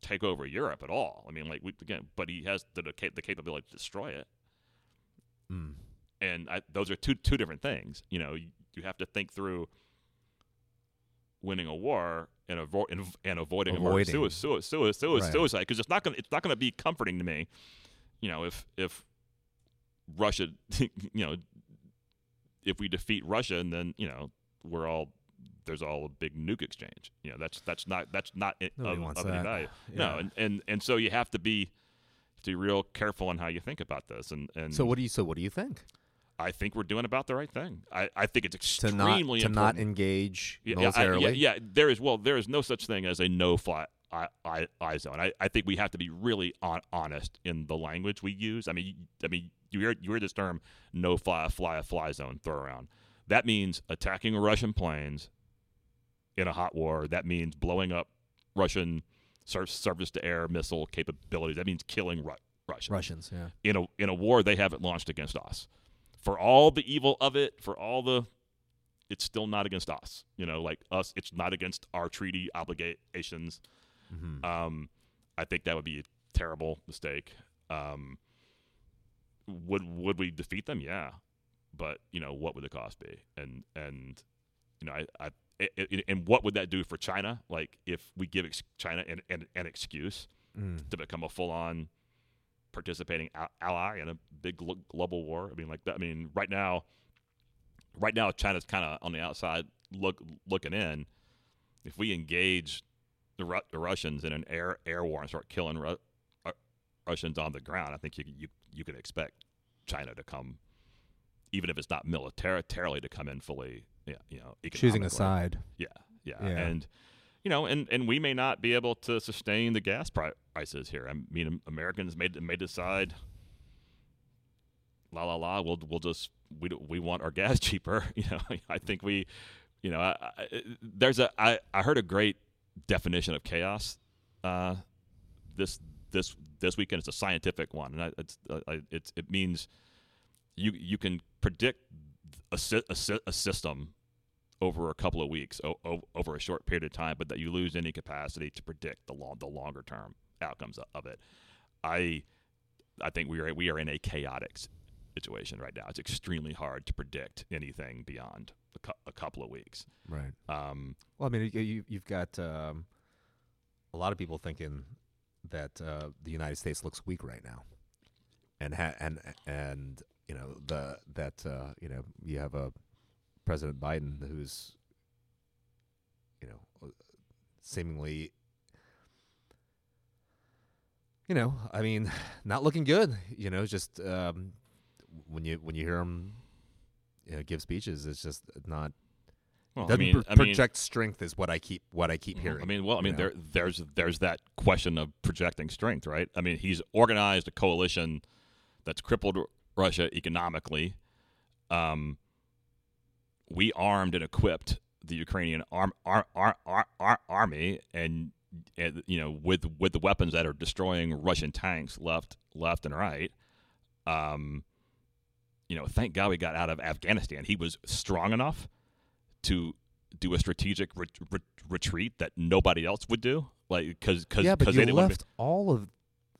[SPEAKER 3] take over Europe at all. I mean, like we again, but he has the the, capability to destroy it. And I, those are two two different things. You know, you, you have to think through winning a war and, avo- and, and avoiding,
[SPEAKER 4] Avoiding.
[SPEAKER 3] a murder suicide suicide
[SPEAKER 4] Right.
[SPEAKER 3] suicide because it's not going it's not going to be comforting to me. You know, if if Russia, you know, if we defeat Russia and then you know we're all there's all a big nuke exchange. You know, that's that's not that's not
[SPEAKER 4] Nobody
[SPEAKER 3] of, of any value.
[SPEAKER 4] Yeah.
[SPEAKER 3] No, and, and and so you have to be to be real careful on how you think about this. And and
[SPEAKER 4] So what do you so what do you think?
[SPEAKER 3] I think we're doing about the right thing. I, I think it's
[SPEAKER 4] To
[SPEAKER 3] extremely
[SPEAKER 4] not to
[SPEAKER 3] important.
[SPEAKER 4] not engage
[SPEAKER 3] yeah, yeah, I-
[SPEAKER 4] militarily.
[SPEAKER 3] yeah, yeah, there is well, there is no such thing as a no fly I, I, I zone. I, I think we have to be really on, honest in the language we use. I mean, you- I mean, you hear you hear this term no fly fly fly zone throw around. That means attacking Russian planes in a hot war. That means blowing up Russian sur- surface to air missile capabilities. That means killing Ru- Russia
[SPEAKER 4] Russians, yeah.
[SPEAKER 3] in a in a war they haven't launched against us. For all the evil of it, for all the it's still not against us. You know, like us, it's not against our treaty obligations.
[SPEAKER 4] hmm
[SPEAKER 3] Um, I think that would be a terrible mistake. Um, would would we defeat them? Yeah, but you know what would the cost be? And and you know I. I and what would that do for China? Like if we give China an, an, an excuse
[SPEAKER 4] Mm.
[SPEAKER 3] to become a full-on participating ally in a big global war. I mean, like that. I mean, right now, right now, China's kind of on the outside look looking in. If we engage the, Ru- the Russians in an air air war and start killing Ru- uh, Russians on the ground, I think you you you can expect China to come, even if it's not militarily, to come in fully. Yeah, you know,
[SPEAKER 2] choosing a side.
[SPEAKER 3] Yeah, yeah,
[SPEAKER 2] Yeah.
[SPEAKER 3] and you know, and and we may not be able to sustain the gas pri- prices here. I mean, Americans may may decide, la la la, we'll we'll just we we want our gas cheaper. You know, I think we, you know, I, I, there's a I I heard a great definition of chaos, uh, this this this weekend. It's a scientific one, and I, it's uh, I, it's it means you you can predict a, a, a system over a couple of weeks, o- o- over a short period of time, but that you lose any capacity to predict the long, the longer term outcomes of it. I, I think we are we are in a chaotic situation right now. It's extremely hard to predict anything beyond a, cou- a couple of weeks.
[SPEAKER 2] Right.
[SPEAKER 3] Um,
[SPEAKER 2] Well, I mean, you you've got um, a lot of people thinking that uh, the United States looks weak right now, and ha- and and you know the that uh, you know you have a President Biden who's you know seemingly you know I mean not looking good. You know, just um, when you when you hear him you know, give speeches, it's just not
[SPEAKER 3] well, I
[SPEAKER 2] doesn't
[SPEAKER 3] mean,
[SPEAKER 2] pro-
[SPEAKER 3] I mean,
[SPEAKER 2] project strength is what I keep what I keep
[SPEAKER 3] Mhm.
[SPEAKER 2] hearing.
[SPEAKER 3] I mean, well, I mean,
[SPEAKER 2] know?
[SPEAKER 3] there, there's there's that question of projecting strength, right? I mean, he's organized a coalition that's crippled Russia economically. Um, we armed and equipped the Ukrainian arm, ar, ar, ar, ar, army, and, and you know, with with the weapons that are destroying Russian tanks left left and right. Um, you know, thank God we got out of Afghanistan. He was strong enough to do a strategic re- re- retreat that nobody else would do, like because because
[SPEAKER 2] yeah, but you
[SPEAKER 3] didn't
[SPEAKER 2] left all of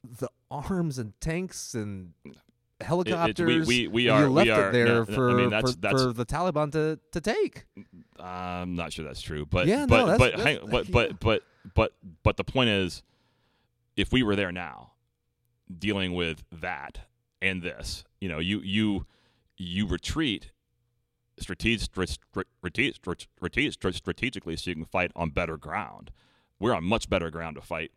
[SPEAKER 2] the arms and tanks and
[SPEAKER 3] It-
[SPEAKER 2] helicopters.
[SPEAKER 3] we, we, we are
[SPEAKER 2] you left
[SPEAKER 3] we are
[SPEAKER 2] it there
[SPEAKER 3] no, no,
[SPEAKER 2] for,
[SPEAKER 3] I mean that's
[SPEAKER 2] for,
[SPEAKER 3] that's
[SPEAKER 2] for the Taliban to, to take.
[SPEAKER 3] I'm not sure that's true, but
[SPEAKER 2] Yeah, no,
[SPEAKER 3] but
[SPEAKER 2] that's-
[SPEAKER 3] but,
[SPEAKER 2] that's-
[SPEAKER 3] hang, but, but but but but the point is, if we were there now, dealing with that and this, you know, you you you retreat strategic, strategic, strategically so you can fight on better ground. We're on much better ground to fight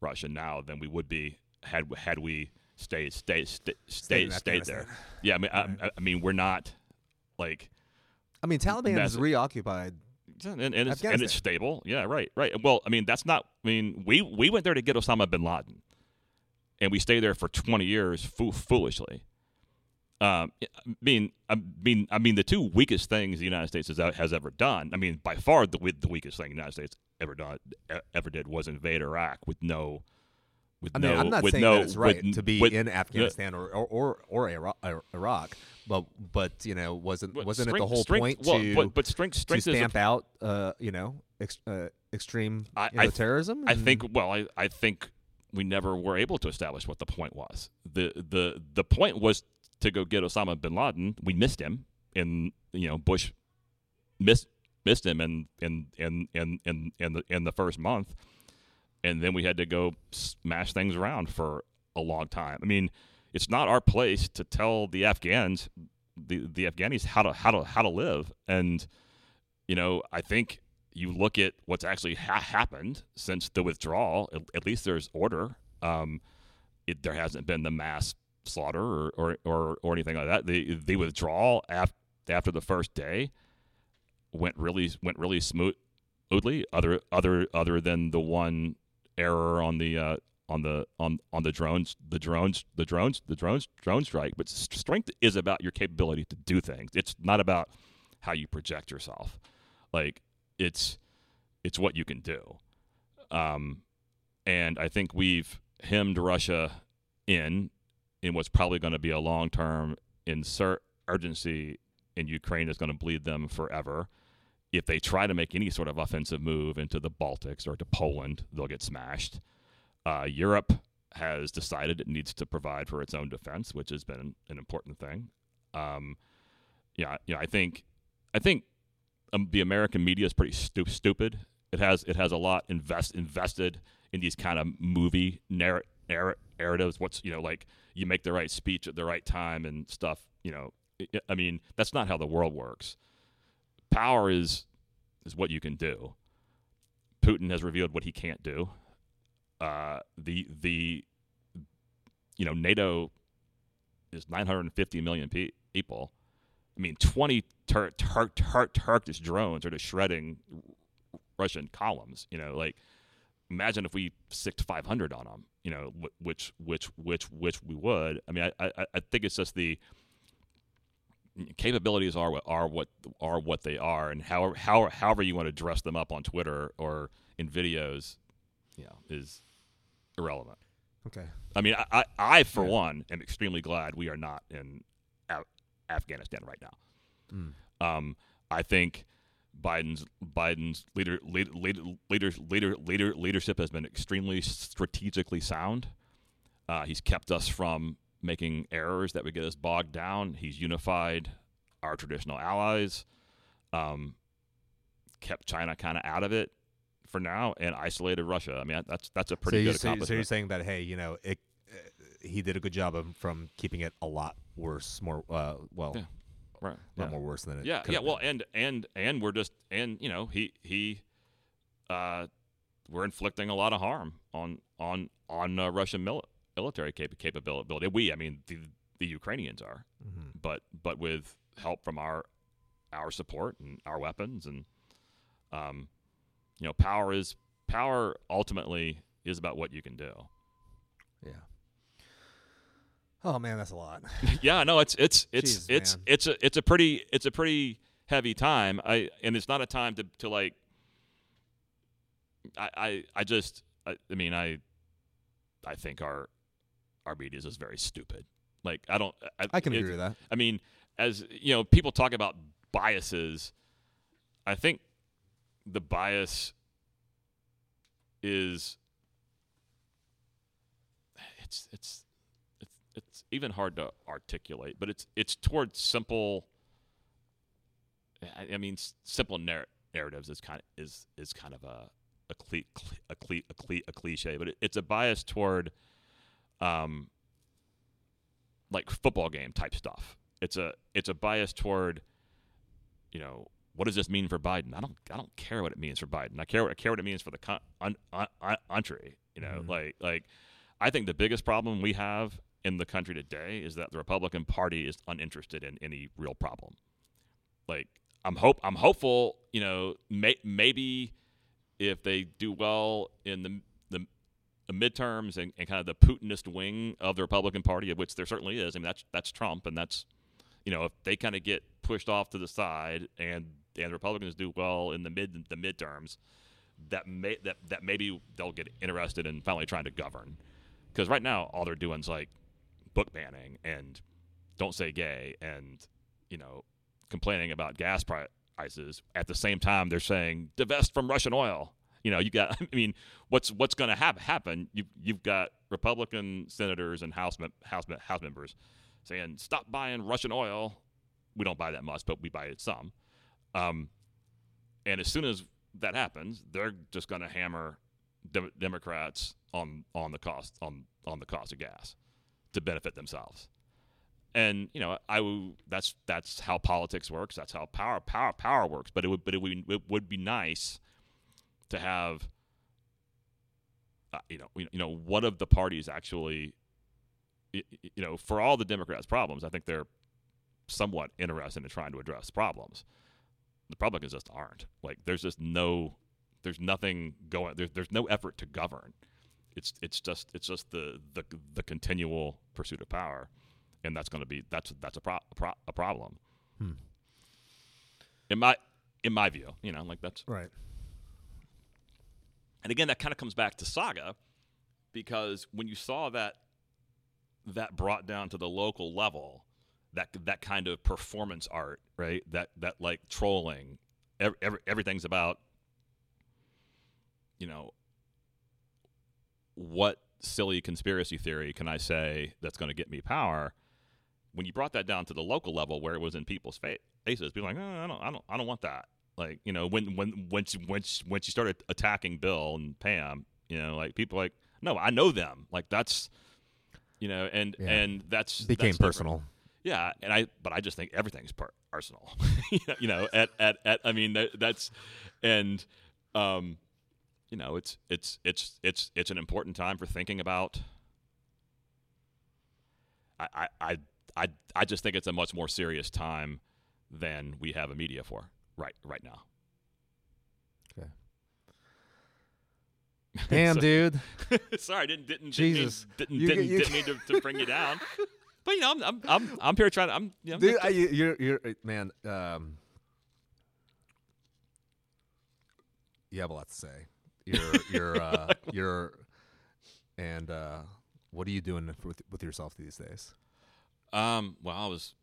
[SPEAKER 3] Russia now than we would be had had we stayed stayed stayed
[SPEAKER 2] in
[SPEAKER 3] stayed, stayed there. Yeah, I mean, I, I mean, we're not like
[SPEAKER 2] I mean, Taliban has
[SPEAKER 3] Massive.
[SPEAKER 2] reoccupied.
[SPEAKER 3] and, and, it's, and it's stable. Yeah, right, right. Well, I mean, that's not. I mean, we we went there to get Osama bin Laden, and we stayed there for twenty years foo- foolishly. Um, I mean, I mean, I mean, the two weakest things the United States has, has ever done. I mean, by far the the weakest thing the United States ever done e- ever did was invade Iraq with no, with
[SPEAKER 2] I mean,
[SPEAKER 3] no,
[SPEAKER 2] I'm not saying
[SPEAKER 3] no,
[SPEAKER 2] that it's right
[SPEAKER 3] with-
[SPEAKER 2] to be
[SPEAKER 3] with-
[SPEAKER 2] in Afghanistan or or or, or Ira- Ira- Iraq, but but you know, wasn't wasn't it the whole
[SPEAKER 3] strength-
[SPEAKER 2] point
[SPEAKER 3] well,
[SPEAKER 2] to
[SPEAKER 3] but, but strength
[SPEAKER 2] to
[SPEAKER 3] strength a
[SPEAKER 2] stamp out uh, you know ex- uh, extreme
[SPEAKER 3] I-
[SPEAKER 2] you know,
[SPEAKER 3] I
[SPEAKER 2] terrorism?
[SPEAKER 3] I think. Well, I, I think we never were able to establish what the point was. the the The point was to go get Osama bin Laden. We missed him, and you know Bush missed missed him in in in in in in the in the first month, and then we had to go smash things around for a long time. I mean, it's not our place to tell the Afghans the the Afghanis how to how to how to live, and you know I think you look at what's actually ha- happened since the withdrawal. At, at least there's order. Um, it, there hasn't been the mass slaughter or, or, or, or anything like that. The the withdrawal af- after the first day went really went really smoothly. Other other other than the one error on the uh, on the on on the drones the drones the drones the drones drone strike. But strength is about your capability to do things. It's not about how you project yourself. Like it's it's what you can do. Um, and I think we've hemmed Russia in in what's probably going to be a long term insurgency in Ukraine is going to bleed them forever. If they try to make any sort of offensive move into the Baltics or to Poland, they'll get smashed. Uh, Europe has decided it needs to provide for its own defense, which has been an important thing. Um, yeah, yeah, I think, I think um, the American media is pretty stu- stupid. It has it has a lot invest invested in these kind of movie narr- narr- narratives. What's you know like you make the right speech at the right time and stuff. You know, I mean that's not how the world works. Power is is what you can do. Putin has revealed what he can't do. Uh, the the you know, NATO is 950 million pe- people. I mean, 20 Tur- Tur- Tur- Turkish drones are just shredding Russian columns. You know, like imagine if we sicked 500 on them. You know, wh- which which which which we would. I mean, I I, I think it's just the capabilities are what are what are what they are, and however how, however you want to dress them up on Twitter or in videos, you know, is irrelevant.
[SPEAKER 4] Okay.
[SPEAKER 3] I mean, I, I, I for
[SPEAKER 4] Yeah.
[SPEAKER 3] one, am extremely glad we are not in Af- Afghanistan right now.
[SPEAKER 4] Mm.
[SPEAKER 3] Um, I think Biden's Biden's leader, leader, leader, leader, leader, leader, leadership has been extremely strategically sound. Uh, he's kept us from making errors that would get us bogged down. He's unified our traditional allies, um, kept China kind of out of it for now, and isolated Russia. I mean, that's that's a pretty
[SPEAKER 4] so,
[SPEAKER 3] good
[SPEAKER 4] you, so,
[SPEAKER 3] accomplishment.
[SPEAKER 4] you're saying that hey, you know, it, uh, he did a good job of from keeping it a lot worse, more uh, well,
[SPEAKER 3] Yeah. right?
[SPEAKER 4] a lot
[SPEAKER 3] yeah.
[SPEAKER 4] more worse than it.
[SPEAKER 3] yeah yeah well
[SPEAKER 4] been.
[SPEAKER 3] and and and we're just and you know he he uh we're inflicting a lot of harm on on on uh, russian mil- military cap- capability we i mean the the ukrainians are
[SPEAKER 4] Mhm.
[SPEAKER 3] but but with help from our our support and our weapons and um you know power is power ultimately is about what you can do
[SPEAKER 4] yeah. Oh man, that's a lot.
[SPEAKER 3] yeah, no, it's it's it's
[SPEAKER 4] Jeez,
[SPEAKER 3] it's
[SPEAKER 4] man.
[SPEAKER 3] it's a it's a pretty it's a pretty heavy time. I and it's not a time to to like. I I, I just I, I mean I. I think our media is very stupid. Like I don't. I,
[SPEAKER 4] I can
[SPEAKER 3] it-
[SPEAKER 4] agree with that.
[SPEAKER 3] I mean, as you know, people talk about biases. I think the bias is it's it's it's it's even hard to articulate, but it's it's towards simple. I, I mean, simple narr- narratives is kind of is is kind of a a a, cle- a, cle- a cliche, but it, it's a bias toward um like football game type stuff. It's a it's a bias toward you know what does this mean for Biden? I don't I don't care what it means for Biden. I care what I care what it means for the con- un, un, un, country. You know,
[SPEAKER 4] Mhm.
[SPEAKER 3] like like I think the biggest problem we have in the country today is that the Republican Party is uninterested in any real problem. Like I'm hope I'm hopeful. You know, may, maybe if they do well in the midterms and, and kind of the Putinist wing of the Republican Party, of which there certainly is. I mean, that's that's Trump, and that's you know if they kind of get pushed off to the side and and the Republicans do well in the mid the midterms, that may that that maybe they'll get interested in finally trying to govern. Because right now all they're doing is like book banning and don't say gay and you know complaining about gas prices at the same time they're saying divest from Russian oil. You know, you got. I mean, what's what's going to happen? You you've got Republican senators and House House House members saying stop buying Russian oil. We don't buy that much, but we buy it some. Um, and as soon as that happens, they're just going to hammer Dem- Democrats on on the cost on on the cost of gas to benefit themselves. And you know, I w- that's that's how politics works. That's how power power power works. But it would but it would, it would be nice to have uh, you know you know one of the parties actually you know for all the Democrats' problems, I think they're somewhat interested in trying to address problems. The Republicans just aren't. Like there's just no there's nothing going there's there's no effort to govern. It's it's just it's just the the the continual pursuit of power, and that's going to be that's that's a pro, a, pro, a problem.
[SPEAKER 4] Hmm.
[SPEAKER 3] In my in my view, you know, like that's
[SPEAKER 4] Right.
[SPEAKER 3] And again, that kind of comes back to Saga, because when you saw that that brought down to the local level, that that kind of performance art, right? That that like trolling, every, every, everything's about, you know, what silly conspiracy theory can I say that's going to get me power? When you brought that down to the local level, where it was in people's fa- faces, people like, oh, I don't, I don't, I don't want that. Like, you know, when when once once once you started attacking Bill and Pam, you know, like people like, no, I know them. Like that's, you know, and
[SPEAKER 4] Yeah.
[SPEAKER 3] and that's
[SPEAKER 4] Became
[SPEAKER 3] that's different.
[SPEAKER 4] personal.
[SPEAKER 3] Yeah, and I but I just think everything's per- personal. You know- you know, at, at at I mean that, that's and um you know, it's it's it's it's it's an important time for thinking about I, I, I, I, I just think it's a much more serious time than we have a media for right right now.
[SPEAKER 2] Damn, dude.
[SPEAKER 3] Sorry, didn't didn't
[SPEAKER 2] Jesus.
[SPEAKER 3] didn't didn't, didn't mean to, to bring you down. But you know, I'm I'm I'm, I'm here trying to I'm you know,
[SPEAKER 2] Dude, I, you- you're you're uh, man. Um, you have a lot to say. You're you're uh, you're, and uh, what are you doing with with yourself these days?
[SPEAKER 3] Um, well, I was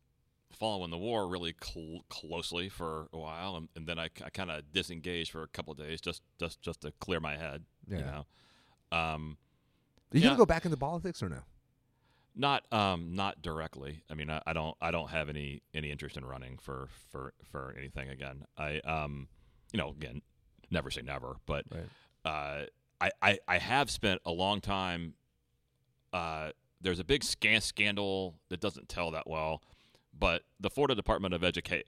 [SPEAKER 3] following the war really cl- closely for a while, and, and then I, kind of disengaged for a couple of days just just just to clear my head. You
[SPEAKER 2] Yeah.
[SPEAKER 3] know, um,
[SPEAKER 2] Are you
[SPEAKER 3] Yeah.
[SPEAKER 2] gonna go back into politics or no?
[SPEAKER 3] not um not directly. I mean, I, I don't I don't have any any interest in running for for for anything again. I um you know again never say never, but
[SPEAKER 2] Right.
[SPEAKER 3] uh, I, I I have spent a long time. Uh, there's a big scan scandal that doesn't tell that well, but the Florida Department of Education,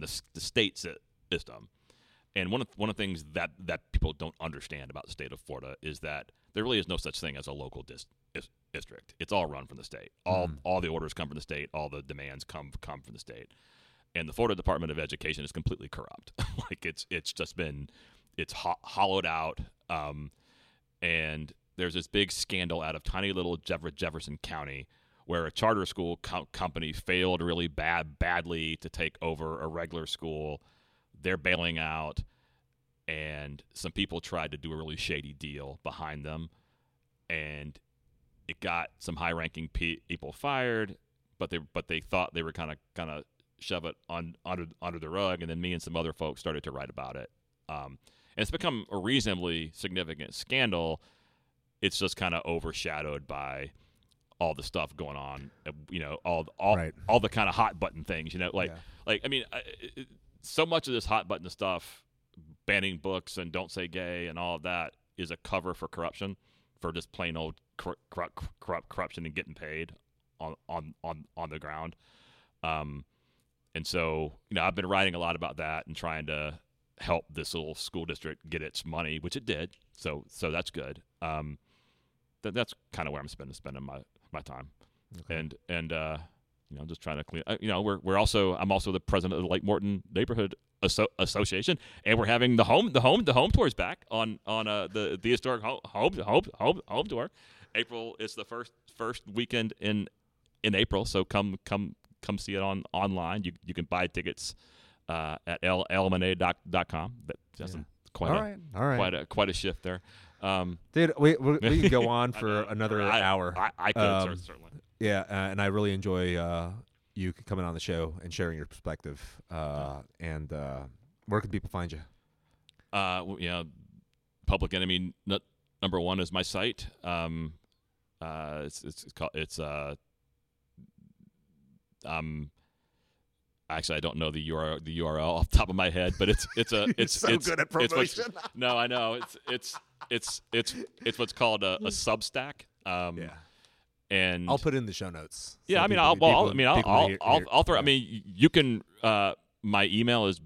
[SPEAKER 3] the, the state system, and one of one of the things that that people don't understand about the state of Florida is that there really is no such thing as a local dis- dis- district. It's all run from the state. All
[SPEAKER 2] Mhm.
[SPEAKER 3] all the orders come from the state. All the demands come come from the state. And the Florida Department of Education is completely corrupt. like it's it's just been it's ho- hollowed out. Um, and there's this big scandal out of tiny little Jeff- Jefferson County where a charter school co- company failed really bad badly to take over a regular school. They're bailing out, and some people tried to do a really shady deal behind them, and it got some high-ranking pe- people fired. But they but they thought they were kind of kind of shove it on under under the rug, and then me and some other folks started to write about it. Um, and it's become a reasonably significant scandal. It's just kind of overshadowed by all the stuff going on. uh, You know, all all
[SPEAKER 2] Right.
[SPEAKER 3] all the kind of hot button things. You know, like
[SPEAKER 2] Yeah.
[SPEAKER 3] like I mean, I, it, so much of this hot button stuff, banning books and don't say gay and all of that is a cover for corruption, for just plain old cor- corrupt, corrupt corruption and getting paid on on on on the ground. Um, and so you know, I've been writing a lot about that and trying to help this little school district get its money, which it did. So so that's good. Um, that that's kind of where I'm spending spending my my time
[SPEAKER 2] Okay.
[SPEAKER 3] and and uh, you know, just trying to clean. Uh, you know, we're we're also I'm also the president of the Lake Morton Neighborhood Asso- Association, and we're having the home the home the home tours back on on uh, the the historic home home home home, home tour. April is the first first weekend in in April, so come come come see it on online. You you can buy tickets uh, at llemonade.com. That, that's
[SPEAKER 2] Yeah.
[SPEAKER 3] quite
[SPEAKER 2] all
[SPEAKER 3] a
[SPEAKER 2] right, all right,
[SPEAKER 3] quite a quite a shift there. Um,
[SPEAKER 2] dude. We we, we could go on for another
[SPEAKER 3] I-
[SPEAKER 2] hour.
[SPEAKER 3] I, I could
[SPEAKER 2] Um,
[SPEAKER 3] certainly.
[SPEAKER 2] Yeah, uh, and I really enjoy uh, you coming on the show and sharing your perspective. Uh, and uh, where can people find you?
[SPEAKER 3] Uh, w- you know, Public Enemy n- number one is my site. Um, uh, it's it's, it's called it's uh, um, actually I don't know the URL the URL off the top of my head, but it's it's a it's it's good
[SPEAKER 2] at
[SPEAKER 3] it's what's- no, I know it's it's it's it's it's what's called a, a Substack. Um,
[SPEAKER 2] yeah,
[SPEAKER 3] and
[SPEAKER 2] I'll put it in the show notes.
[SPEAKER 3] yeah, I mean,
[SPEAKER 2] people-
[SPEAKER 3] I'll, well,
[SPEAKER 2] people-
[SPEAKER 3] I mean, I'll, I'll,
[SPEAKER 2] hear-
[SPEAKER 3] I'll, I'll throw. I mean, you can. Uh, my email is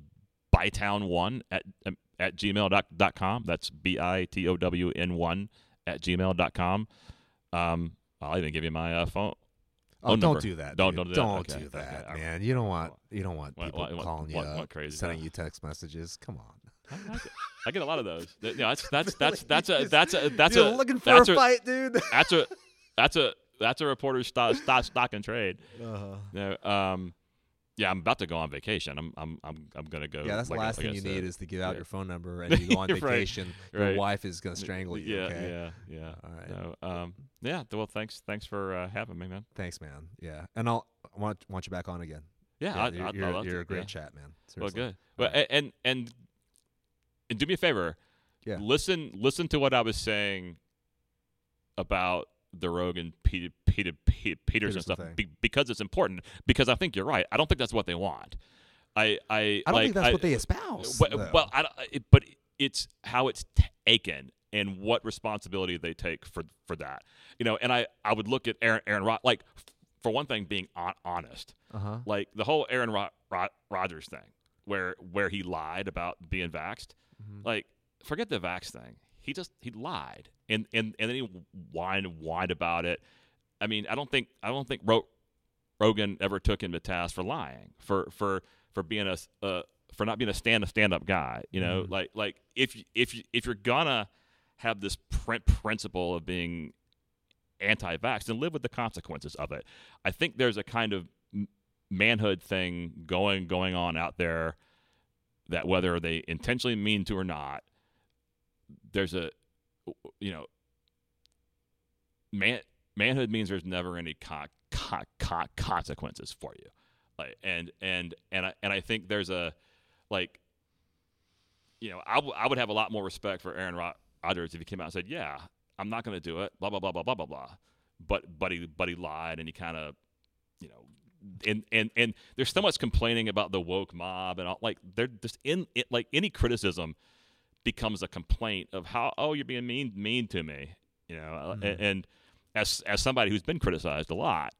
[SPEAKER 3] bitown1 at um, at gmail dot, dot com. That's b i t o w n one at gmail dot com. Um, I'll even give you my uh, phone.
[SPEAKER 2] Oh, don't
[SPEAKER 3] number.
[SPEAKER 2] do that.
[SPEAKER 3] Don't- don't do that.
[SPEAKER 2] Don't
[SPEAKER 3] Okay,
[SPEAKER 2] do that,
[SPEAKER 3] right.
[SPEAKER 2] man. You don't want you don't want people
[SPEAKER 3] what- what-
[SPEAKER 2] calling
[SPEAKER 3] what-
[SPEAKER 2] you,
[SPEAKER 3] what
[SPEAKER 2] up,
[SPEAKER 3] crazy
[SPEAKER 2] sending you text messages. Come on.
[SPEAKER 3] I, get- I get a lot of those. Th- You that's that's that's that's a that's a that's
[SPEAKER 2] You're
[SPEAKER 3] a
[SPEAKER 2] looking for a fight, dude.
[SPEAKER 3] that's a that's a that's a reporter's stock stock, stock and trade.
[SPEAKER 2] Uh-huh.
[SPEAKER 3] No, um, yeah, I'm about to go on vacation. I'm I'm I'm I'm gonna go.
[SPEAKER 2] Yeah, that's
[SPEAKER 3] like
[SPEAKER 2] the last
[SPEAKER 3] like
[SPEAKER 2] thing you need is to give out
[SPEAKER 3] Yeah.
[SPEAKER 2] your phone number and you go on
[SPEAKER 3] Right,
[SPEAKER 2] vacation. Your
[SPEAKER 3] right.
[SPEAKER 2] wife is gonna strangle you.
[SPEAKER 3] Yeah,
[SPEAKER 2] okay.
[SPEAKER 3] yeah, yeah.
[SPEAKER 2] All right.
[SPEAKER 3] No, um, yeah. Well, thanks, thanks for uh, having me, man.
[SPEAKER 2] Thanks, man. Yeah, and I'll I want want you back on again.
[SPEAKER 3] Yeah,
[SPEAKER 2] Yeah,
[SPEAKER 3] I,
[SPEAKER 2] you're,
[SPEAKER 3] I,
[SPEAKER 2] you're,
[SPEAKER 3] I love
[SPEAKER 2] you're
[SPEAKER 3] to,
[SPEAKER 2] a great
[SPEAKER 3] yeah.
[SPEAKER 2] chat, man.
[SPEAKER 3] Well,
[SPEAKER 2] Seriously.
[SPEAKER 3] good. Well,
[SPEAKER 2] right.
[SPEAKER 3] and and and do me a favor.
[SPEAKER 2] Yeah.
[SPEAKER 3] Listen, listen to what I was saying about the Rogan Peter Peter, Peter Peterson
[SPEAKER 2] Peterson
[SPEAKER 3] stuff be, because it's important. Because I think you're right. I don't think that's what they want. I I
[SPEAKER 2] I don't
[SPEAKER 3] like,
[SPEAKER 2] think that's
[SPEAKER 3] I-
[SPEAKER 2] what they espouse.
[SPEAKER 3] Well, well I it, but it's how it's taken and what responsibility they take for for that. You know, and I I would look at Aaron Aaron Rod like for one thing being hon- honest.
[SPEAKER 2] uh-huh.
[SPEAKER 3] Like the whole Aaron Rod- Rod- Rodgers thing where where he lied about being vaxxed.
[SPEAKER 2] Mhm.
[SPEAKER 3] Like forget the vax thing. He just he lied and and and then he whined whined about it. I mean, I don't think I don't think Ro- Rogan ever took him to task for lying, for for for being a uh, for not being a stand a stand up guy. You know,
[SPEAKER 2] Mhm.
[SPEAKER 3] like like if if if you're gonna have this prin- principle of being anti-vax, and live with the consequences of it. I think there's a kind of manhood thing going going on out there that whether they intentionally mean to or not, there's a you know man manhood means there's never any con- con- con- consequences for you. Like and and and I, and I think there's a like you know I, w- I would have a lot more respect for Aaron Rod- Rodgers if he came out and said yeah I'm not going to do it blah blah blah blah blah blah blah. But but he but he lied and he kind of you know and and and there's so much complaining about the woke mob and all like they're just in it like any criticism becomes a complaint of how oh you're being mean mean to me you know
[SPEAKER 2] Mhm.
[SPEAKER 3] and, and as as somebody who's been criticized a lot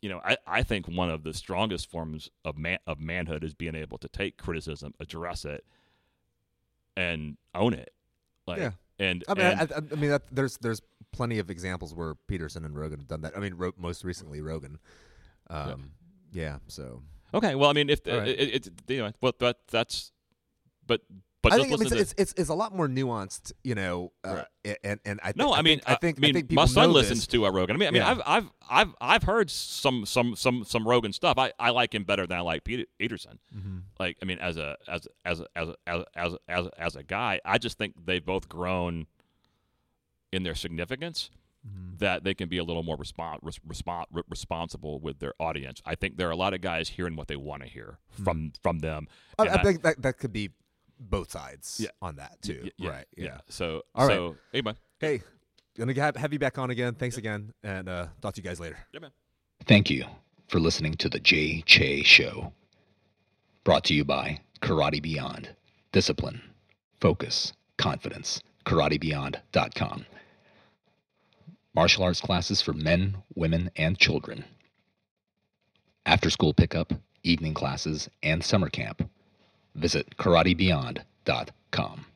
[SPEAKER 3] you know I, I think one of the strongest forms of man of manhood is being able to take criticism address it and own it like
[SPEAKER 2] Yeah.
[SPEAKER 3] and,
[SPEAKER 2] I mean,
[SPEAKER 3] and-
[SPEAKER 2] I, I, I mean, that, there's there's plenty of examples where Peterson and Rogan have done that. I mean, Ro- most recently Rogan. Um, yeah. So
[SPEAKER 3] okay well I mean if
[SPEAKER 2] right.
[SPEAKER 3] it, it, you know well that that's but but
[SPEAKER 2] I
[SPEAKER 3] just
[SPEAKER 2] think I it's, it's it's it's a lot more nuanced, you know. Uh, And and I
[SPEAKER 3] No,
[SPEAKER 2] thi-
[SPEAKER 3] I mean,
[SPEAKER 2] think, I think
[SPEAKER 3] I mean,
[SPEAKER 2] think people
[SPEAKER 3] my son listens
[SPEAKER 2] this.
[SPEAKER 3] to uh, Rogan. I mean, I mean,
[SPEAKER 2] Yeah.
[SPEAKER 3] I've I've I've I've heard some some some some Rogan stuff. I, I like him better than I like Peter, Peterson.
[SPEAKER 2] Mhm.
[SPEAKER 3] Like, I mean, as a as as as as as as as a guy, I just think they've both grown in their significance
[SPEAKER 2] Mhm.
[SPEAKER 3] that they can be a little more respon res- respon re- responsible with their audience. I think there are a lot of guys hearing what they want to hear from from them.
[SPEAKER 2] I, I think that that could be both sides
[SPEAKER 3] Yeah.
[SPEAKER 2] on that too.
[SPEAKER 3] Y- yeah,
[SPEAKER 2] right.
[SPEAKER 3] Yeah. So
[SPEAKER 2] All right.
[SPEAKER 3] so anyway,
[SPEAKER 2] Hey, gonna have, have you back on again. Thanks again, and uh, talk to you guys later.
[SPEAKER 3] yeah, man.
[SPEAKER 1] Thank you for listening to the Jay Che Show. Brought to you by Karate Beyond. Discipline, focus, confidence. KarateBeyond.com. Martial arts classes for men, women, and children. After school pickup, evening classes, and summer camp. Visit KarateBeyond.com.